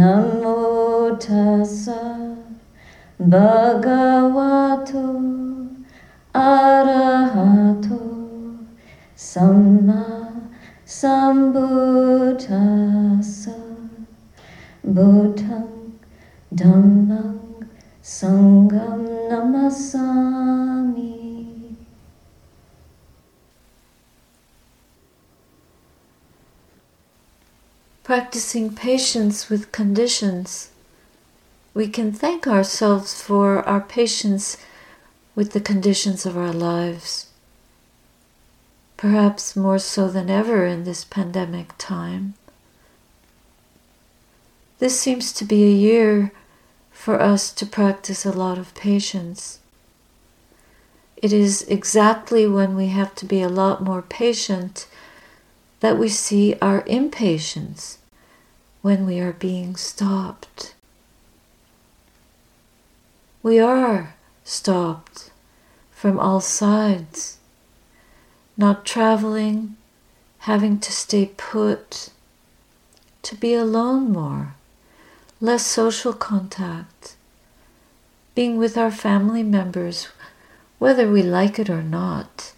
Namo tassa bhagavato arahato samma sambuddhassa Buddhang Dhammang Sangham Namasami Practicing patience with conditions, we can thank ourselves for our patience with the conditions of our lives. Perhaps more so than ever in this pandemic time. This seems to be a year for us to practice a lot of patience. It is exactly when we have to be a lot more patient that we see our impatience when we are being stopped. We are stopped from all sides, not traveling, having to stay put, to be alone more, less social contact, being with our family members, whether we like it or not.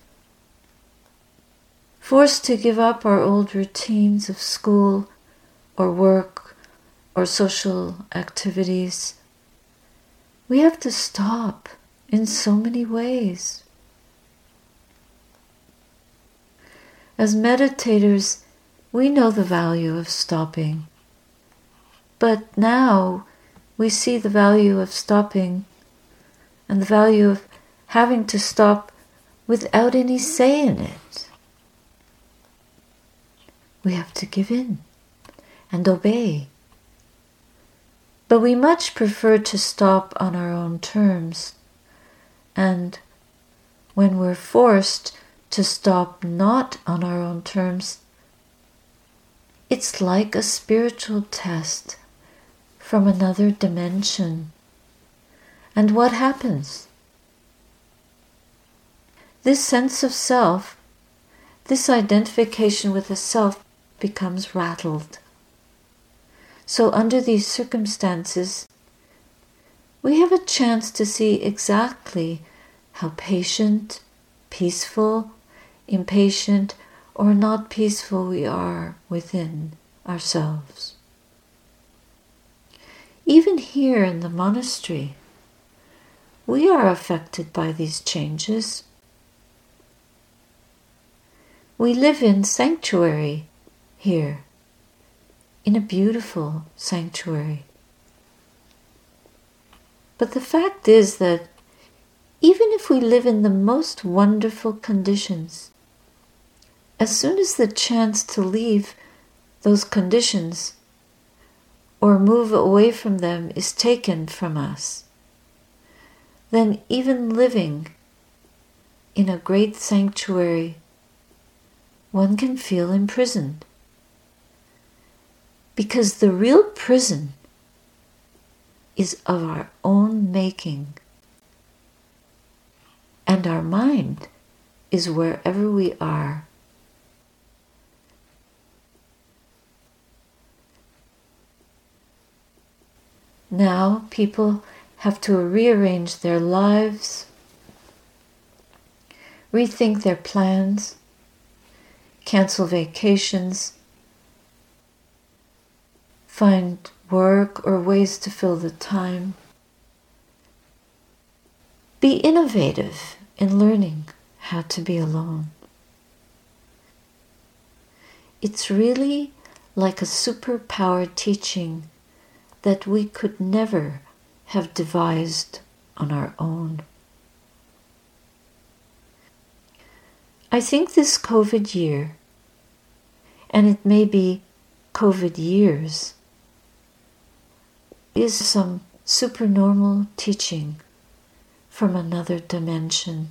Forced to give up our old routines of school or work or social activities. We have to stop in so many ways. As meditators, we know the value of stopping. But now we see the value of stopping and the value of having to stop without any say in it. We have to give in and obey. But we much prefer to stop on our own terms. And when we're forced to stop not on our own terms, it's like a spiritual test from another dimension. And what happens? This sense of self, this identification with the self, becomes rattled. So, under these circumstances, we have a chance to see exactly how patient, peaceful, impatient, or not peaceful we are within ourselves. Even here in the monastery, we are affected by these changes. We live in sanctuary here, in a beautiful sanctuary. But the fact is that even if we live in the most wonderful conditions, as soon as the chance to leave those conditions or move away from them is taken from us, then even living in a great sanctuary, one can feel imprisoned. Because the real prison is of our own making, and our mind is wherever we are. Now people have to rearrange their lives, rethink their plans, cancel vacations, find work or ways to fill the time. Be innovative in learning how to be alone. It's really like a superpowered teaching that we could never have devised on our own. I think this COVID year, and it may be COVID years, is some supernormal teaching from another dimension.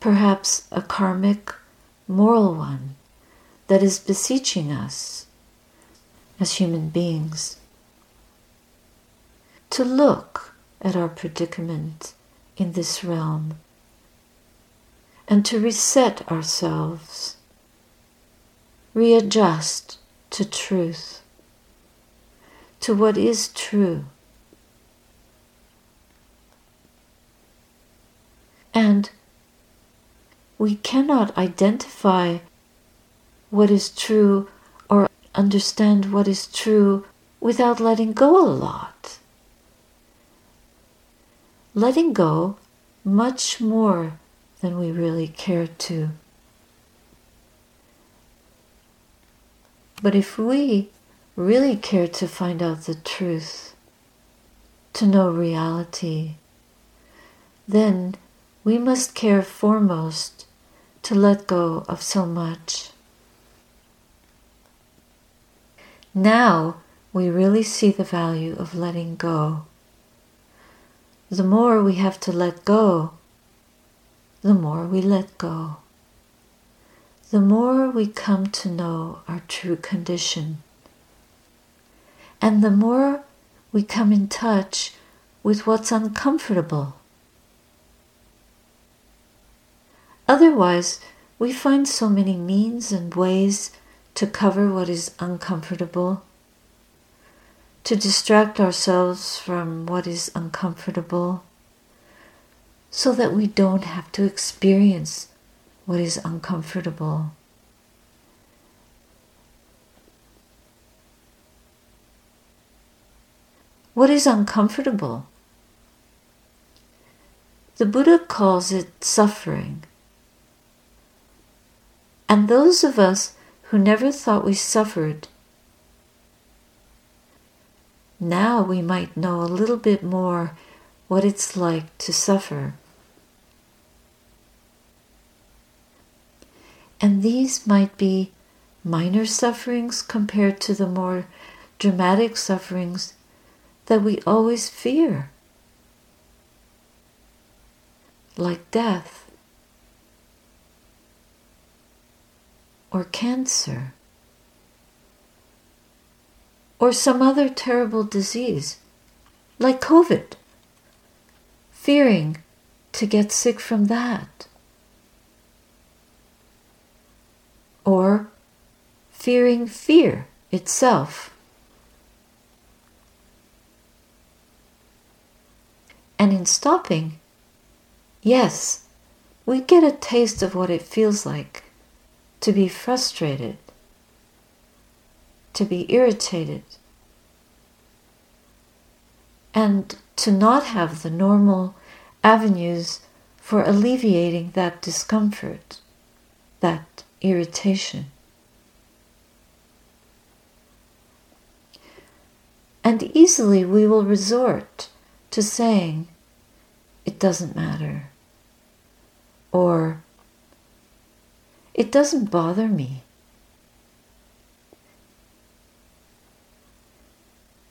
Perhaps a karmic moral one that is beseeching us as human beings to look at our predicament in this realm and to reset ourselves, readjust to truth, to what is true. And we cannot identify what is true or understand what is true without letting go a lot. Letting go much more than we really care to. But if we really care to find out the truth, to know reality, then we must care foremost to let go of so much. Now we really see the value of letting go. The more we have to let go, the more we let go. The more we come to know our true condition. And the more we come in touch with what's uncomfortable. Otherwise, we find so many means and ways to cover what is uncomfortable, to distract ourselves from what is uncomfortable, so that we don't have to experience what is uncomfortable. What is uncomfortable? The Buddha calls it suffering. And those of us who never thought we suffered, now we might know a little bit more what it's like to suffer. And these might be minor sufferings compared to the more dramatic sufferings that we always fear, like death. or cancer or some other terrible disease like COVID, fearing to get sick from that, or fearing fear itself. And in stopping, yes, we get a taste of what it feels like to be frustrated, to be irritated, and to not have the normal avenues for alleviating that discomfort, that irritation. And easily we will resort to saying, it doesn't matter, or it doesn't bother me.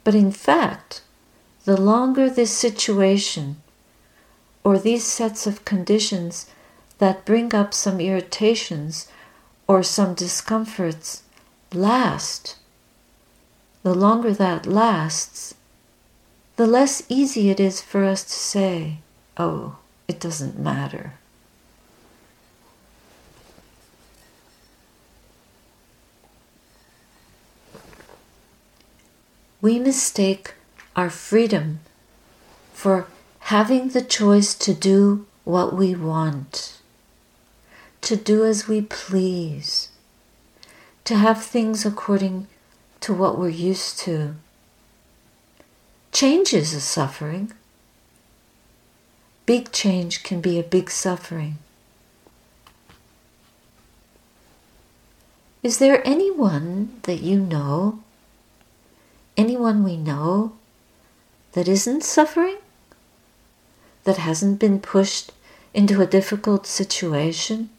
But in fact, the longer this situation or these sets of conditions that bring up some irritations or some discomforts last, the longer that lasts, the less easy it is for us to say, oh, it doesn't matter. we mistake our freedom for having the choice to do what we want, to do as we please, to have things according to what we're used to. Change is a suffering. Big change can be a big suffering. Is there anyone that you know anyone we know that isn't suffering? That hasn't been pushed into a difficult situation?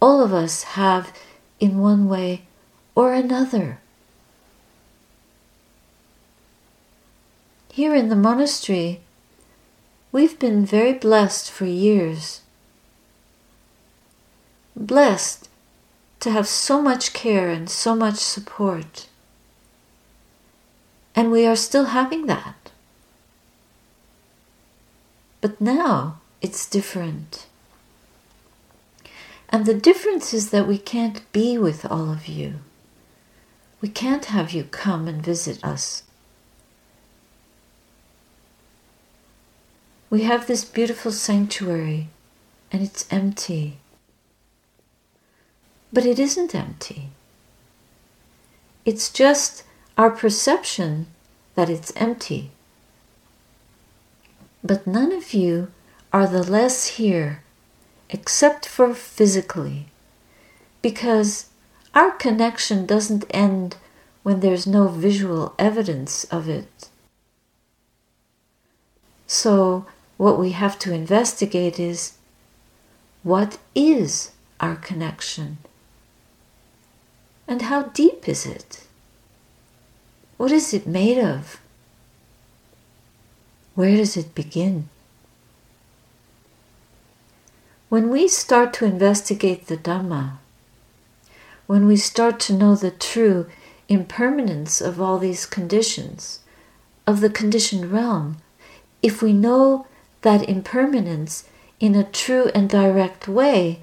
All of us have, in one way or another. Here in the monastery, we've been very blessed for years. Blessed to have so much care and so much support. And we are still having that. But now it's different. And the difference is that we can't be with all of you. We can't have you come and visit us. We have this beautiful sanctuary and it's empty. But it isn't empty. It's just our perception that it's empty. But none of you are the less here except for physically, because our connection doesn't end when there's no visual evidence of it. So, what we have to investigate is what is our connection? And how deep is it? What is it made of? Where does it begin? When we start to investigate the Dhamma, when we start to know the true impermanence of all these conditions, of the conditioned realm, if we know that impermanence in a true and direct way,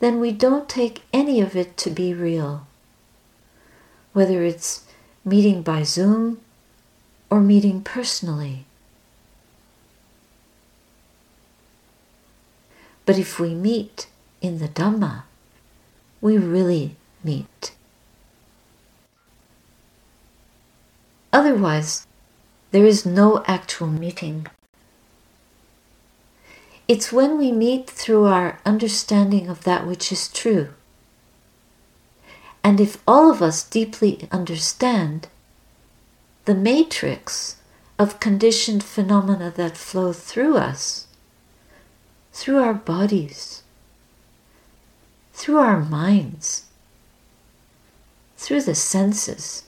then we don't take any of it to be real. Whether it's meeting by Zoom or meeting personally. But if we meet in the Dhamma, we really meet. Otherwise, there is no actual meeting. It's when we meet through our understanding of that which is true. And if all of us deeply understand the matrix of conditioned phenomena that flow through us, through our bodies, through our minds, through the senses.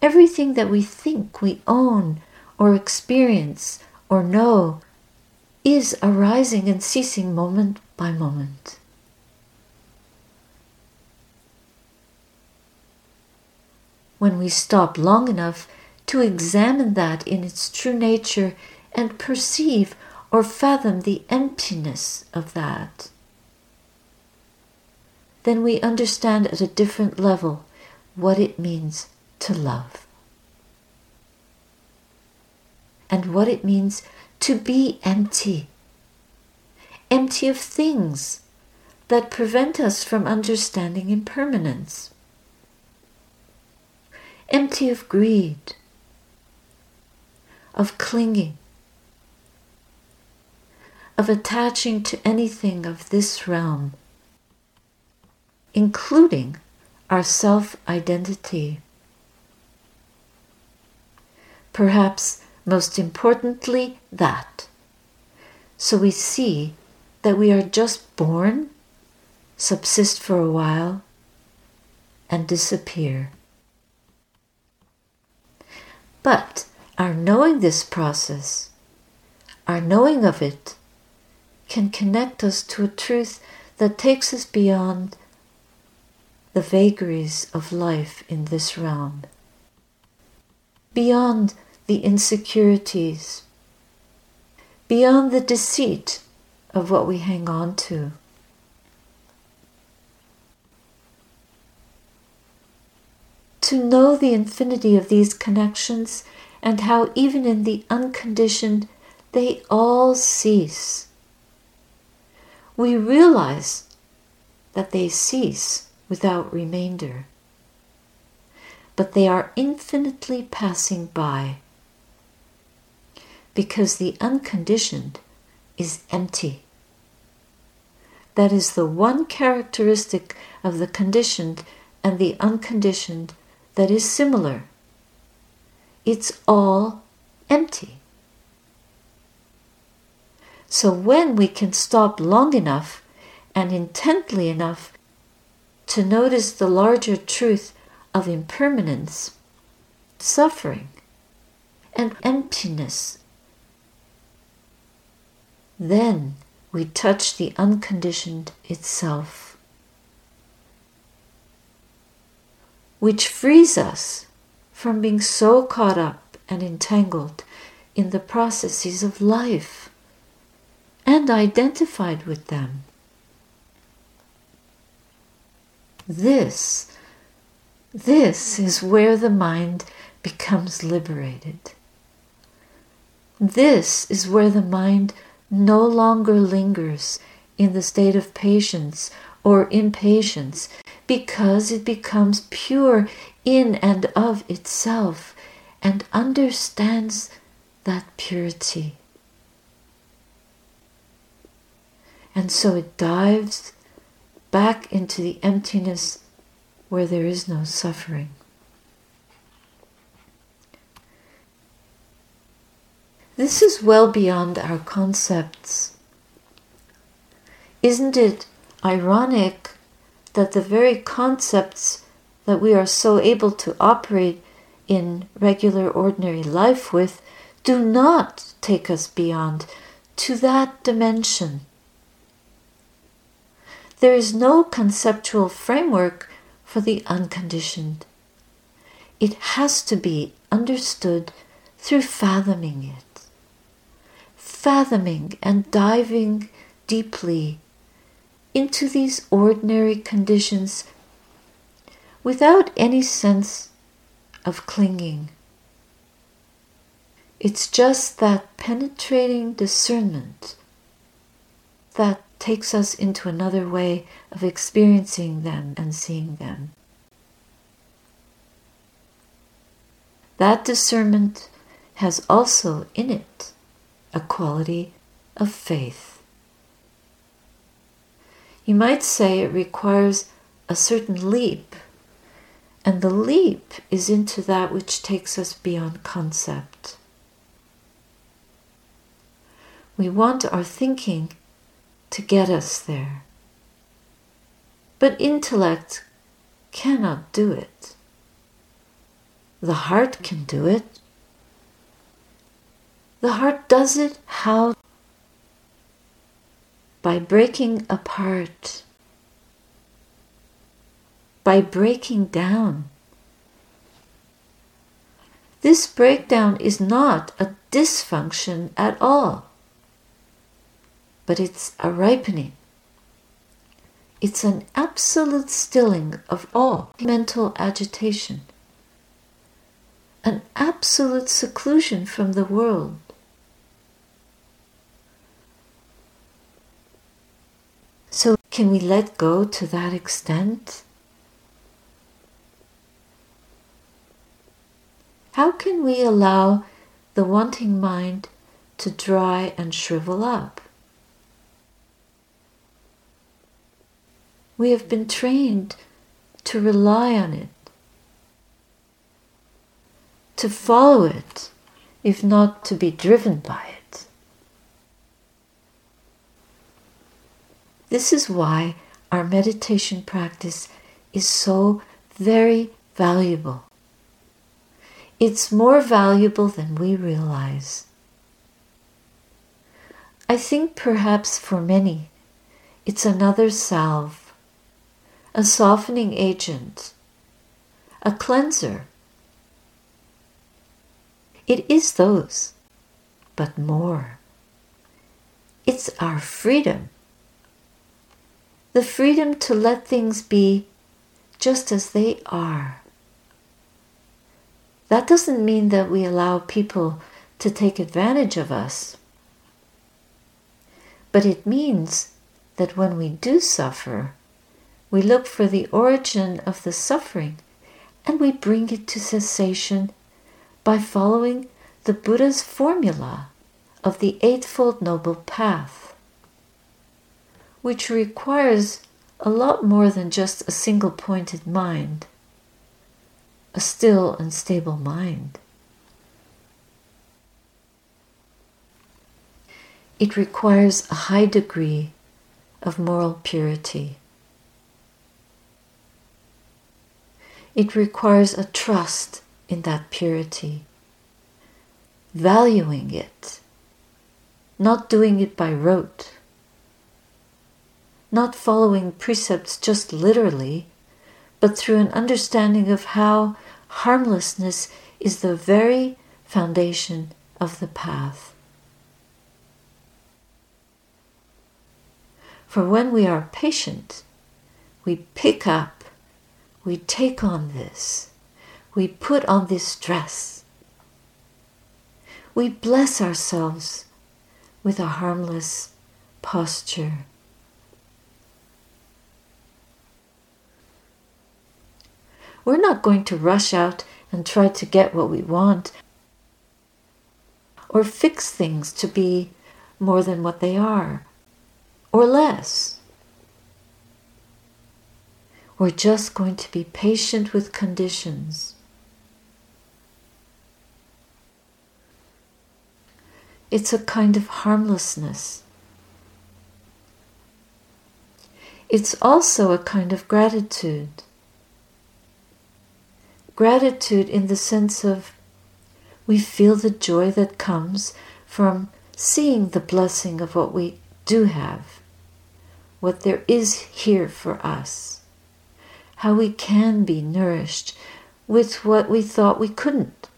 Everything that we think we own or experience or know is arising and ceasing moment by moment. When we stop long enough to examine that in its true nature and perceive or fathom the emptiness of that, then we understand at a different level what it means to love and what it means to be empty, empty of things that prevent us from understanding impermanence, empty of greed, of clinging, of attaching to anything of this realm, including our self identity. Perhaps most importantly, that. So we see that we are just born, subsist for a while, and disappear. But our knowing this process, our knowing of it, can connect us to a truth that takes us beyond the vagaries of life in this realm, beyond the insecurities, beyond the deceit of what we hang on to. To know the infinity of these connections and how, even in the unconditioned, they all cease we realize that they cease without remainder, but they are infinitely passing by because the unconditioned is empty. That is the one characteristic of the conditioned and the unconditioned that is similar. It's all empty. So when we can stop long enough and intently enough to notice the larger truth of impermanence, suffering, and emptiness. Then we touch the unconditioned itself, which frees us from being so caught up and entangled in the processes of life and identified with them. This, this is where the mind becomes liberated. This is where the mind no longer lingers in the state of patience or impatience because it becomes pure in and of itself and understands that purity. And so it dives back into the emptiness where there is no suffering. This is well beyond our concepts. Isn't it ironic that the very concepts that we are so able to operate in regular, ordinary life with do not take us beyond to that dimension? There is no conceptual framework for the unconditioned. It has to be understood through fathoming it fathoming and diving deeply into these ordinary conditions without any sense of clinging. It's just that penetrating discernment that takes us into another way of experiencing them and seeing them. That discernment has also in it a quality of faith. You might say it requires a certain leap, and the leap is into that which takes us beyond concept. We want our thinking to get us there, but intellect cannot do it. The heart can do it. The heart does it how? By breaking apart, by breaking down. This breakdown is not a dysfunction at all, but it's a ripening. It's an absolute stilling of all mental agitation, an absolute seclusion from the world. So, can we let go to that extent? How can we allow the wanting mind to dry and shrivel up? We have been trained to rely on it, to follow it, if not to be driven by it. This is why our meditation practice is so very valuable. It's more valuable than we realize. I think perhaps for many, it's another salve, a softening agent, a cleanser. It is those, but more. It's our freedom the freedom to let things be just as they are. That doesn't mean that we allow people to take advantage of us. But it means that when we do suffer, we look for the origin of the suffering and we bring it to cessation by following the Buddha's formula of the Eightfold Noble Path which requires a lot more than just a single pointed mind, a still and stable mind. It requires a high degree of moral purity. it requires a trust in that purity, valuing it, not doing it by rote, not following precepts just literally, but through an understanding of how harmlessness is the very foundation of the path. For when we are patient, we pick up, we take on this, we put on this dress. We bless ourselves with a harmless posture. We're not going to rush out and try to get what we want or fix things to be more than what they are or less. We're just going to be patient with conditions. It's a kind of harmlessness. It's also a kind of gratitude. Gratitude in the sense of we feel the joy that comes from seeing the blessing of what we do have, what there is here for us, how we can be nourished with what we thought we couldn't,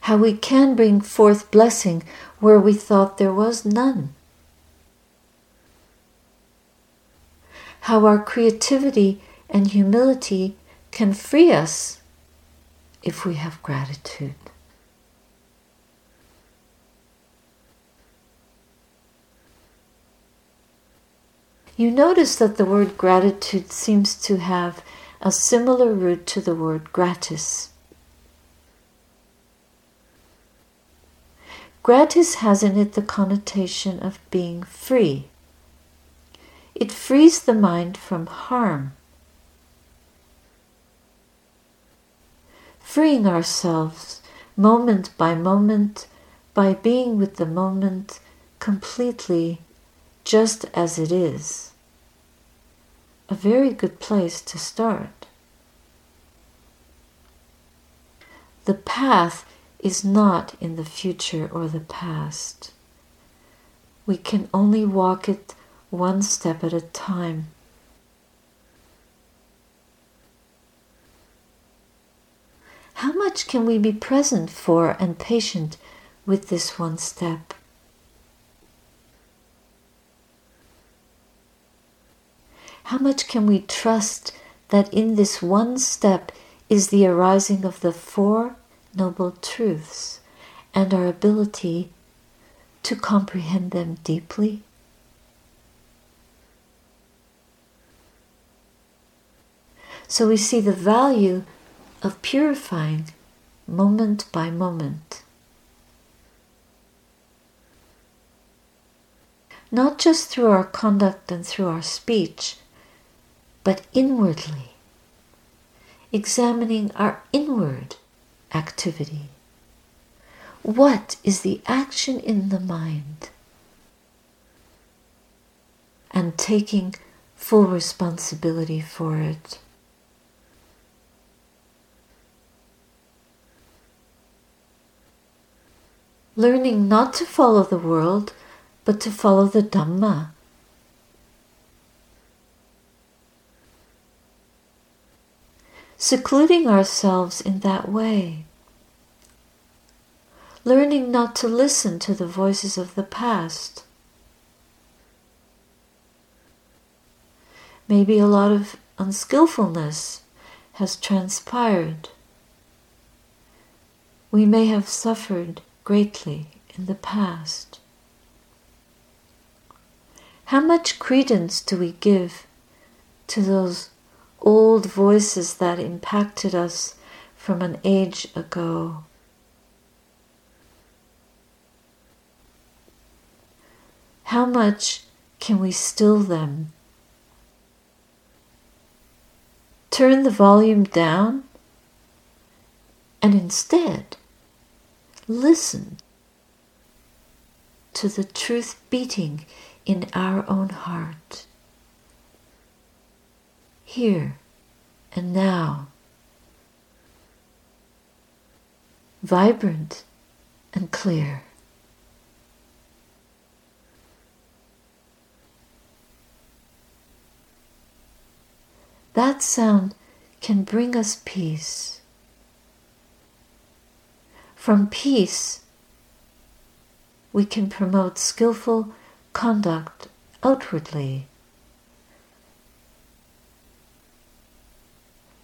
how we can bring forth blessing where we thought there was none. How our creativity and humility can free us if we have gratitude. You notice that the word gratitude seems to have a similar root to the word gratis. Gratis has in it the connotation of being free. It frees the mind from harm. Freeing ourselves moment by moment by being with the moment completely just as it is. A very good place to start. The path is not in the future or the past. We can only walk it one step at a time. How much can we be present for and patient with this one step? How much can we trust that in this one step is the arising of the Four Noble Truths and our ability to comprehend them deeply? So we see the value of purifying moment by moment. Not just through our conduct and through our speech, but inwardly, examining our inward activity. What is the action in the mind? And taking full responsibility for it. Learning not to follow the world, but to follow the Dhamma, secluding ourselves in that way, learning not to listen to the voices of the past. Maybe a lot of unskillfulness has transpired. We may have suffered greatly in the past. How much credence do we give to those old voices that impacted us from an age ago. How much can we still them? Turn the volume down and instead listen to the truth beating in our own heart. here and now, vibrant and clear. That sound can bring us peace. From peace, we can promote skillful conduct outwardly.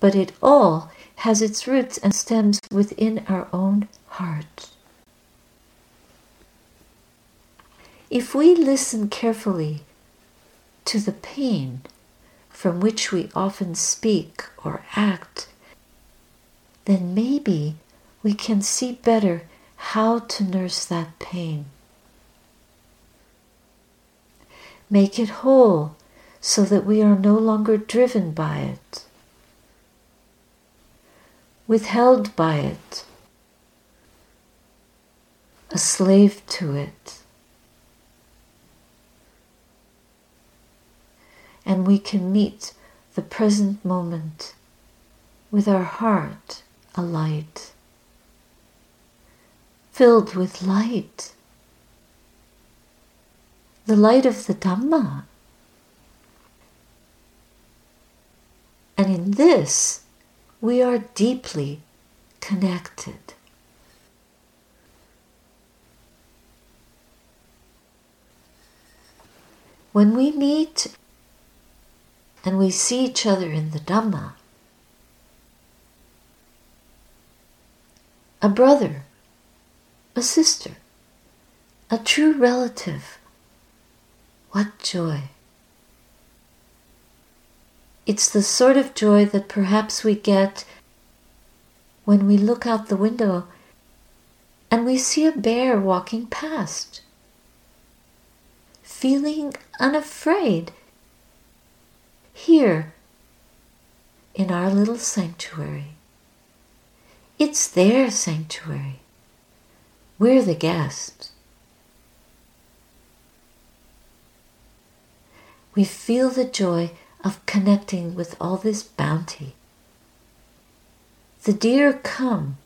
But it all has its roots and stems within our own heart. If we listen carefully to the pain from which we often speak or act, then maybe we can see better how to nurse that pain. Make it whole so that we are no longer driven by it, withheld by it, a slave to it. and we can meet the present moment with our heart alight, filled with light, the light of the Dhamma. And in this, we are deeply connected. When we meet and we see each other in the Dhamma. A brother, a sister, a true relative. What joy! It's the sort of joy that perhaps we get when we look out the window and we see a bear walking past, feeling unafraid here in our little sanctuary. It's their sanctuary. We're the guests. We feel the joy of connecting with all this bounty. The deer come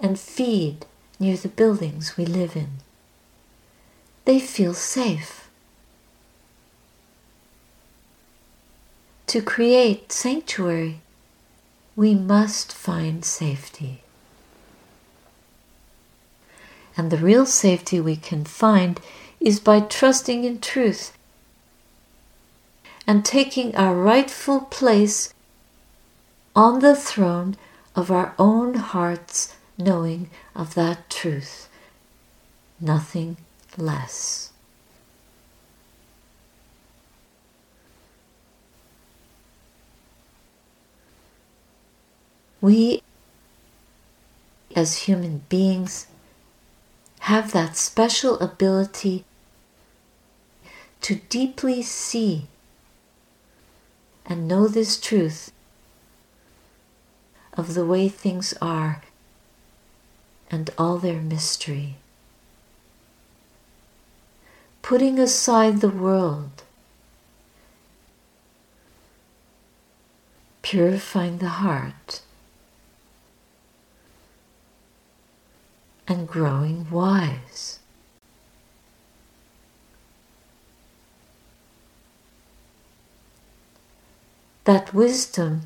and feed near the buildings we live in. They feel safe. To create sanctuary, we must find safety. And the real safety we can find is by trusting in truth and taking our rightful place on the throne of our own hearts, knowing of that truth, nothing less. We, as human beings, have that special ability to deeply see and know this truth of the way things are and all their mystery. Putting aside the world, purifying the heart. And growing wise. That wisdom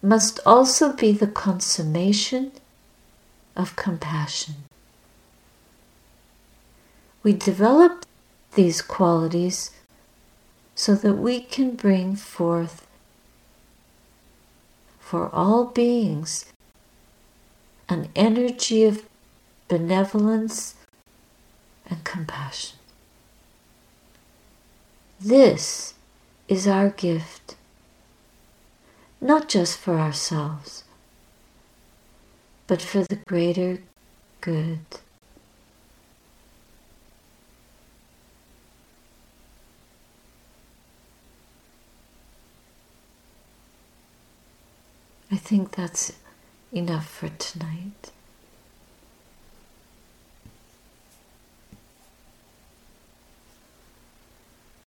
must also be the consummation of compassion. We develop these qualities so that we can bring forth for all beings an energy of benevolence and compassion. This is our gift, not just for ourselves, but for the greater good. I think that's enough for tonight.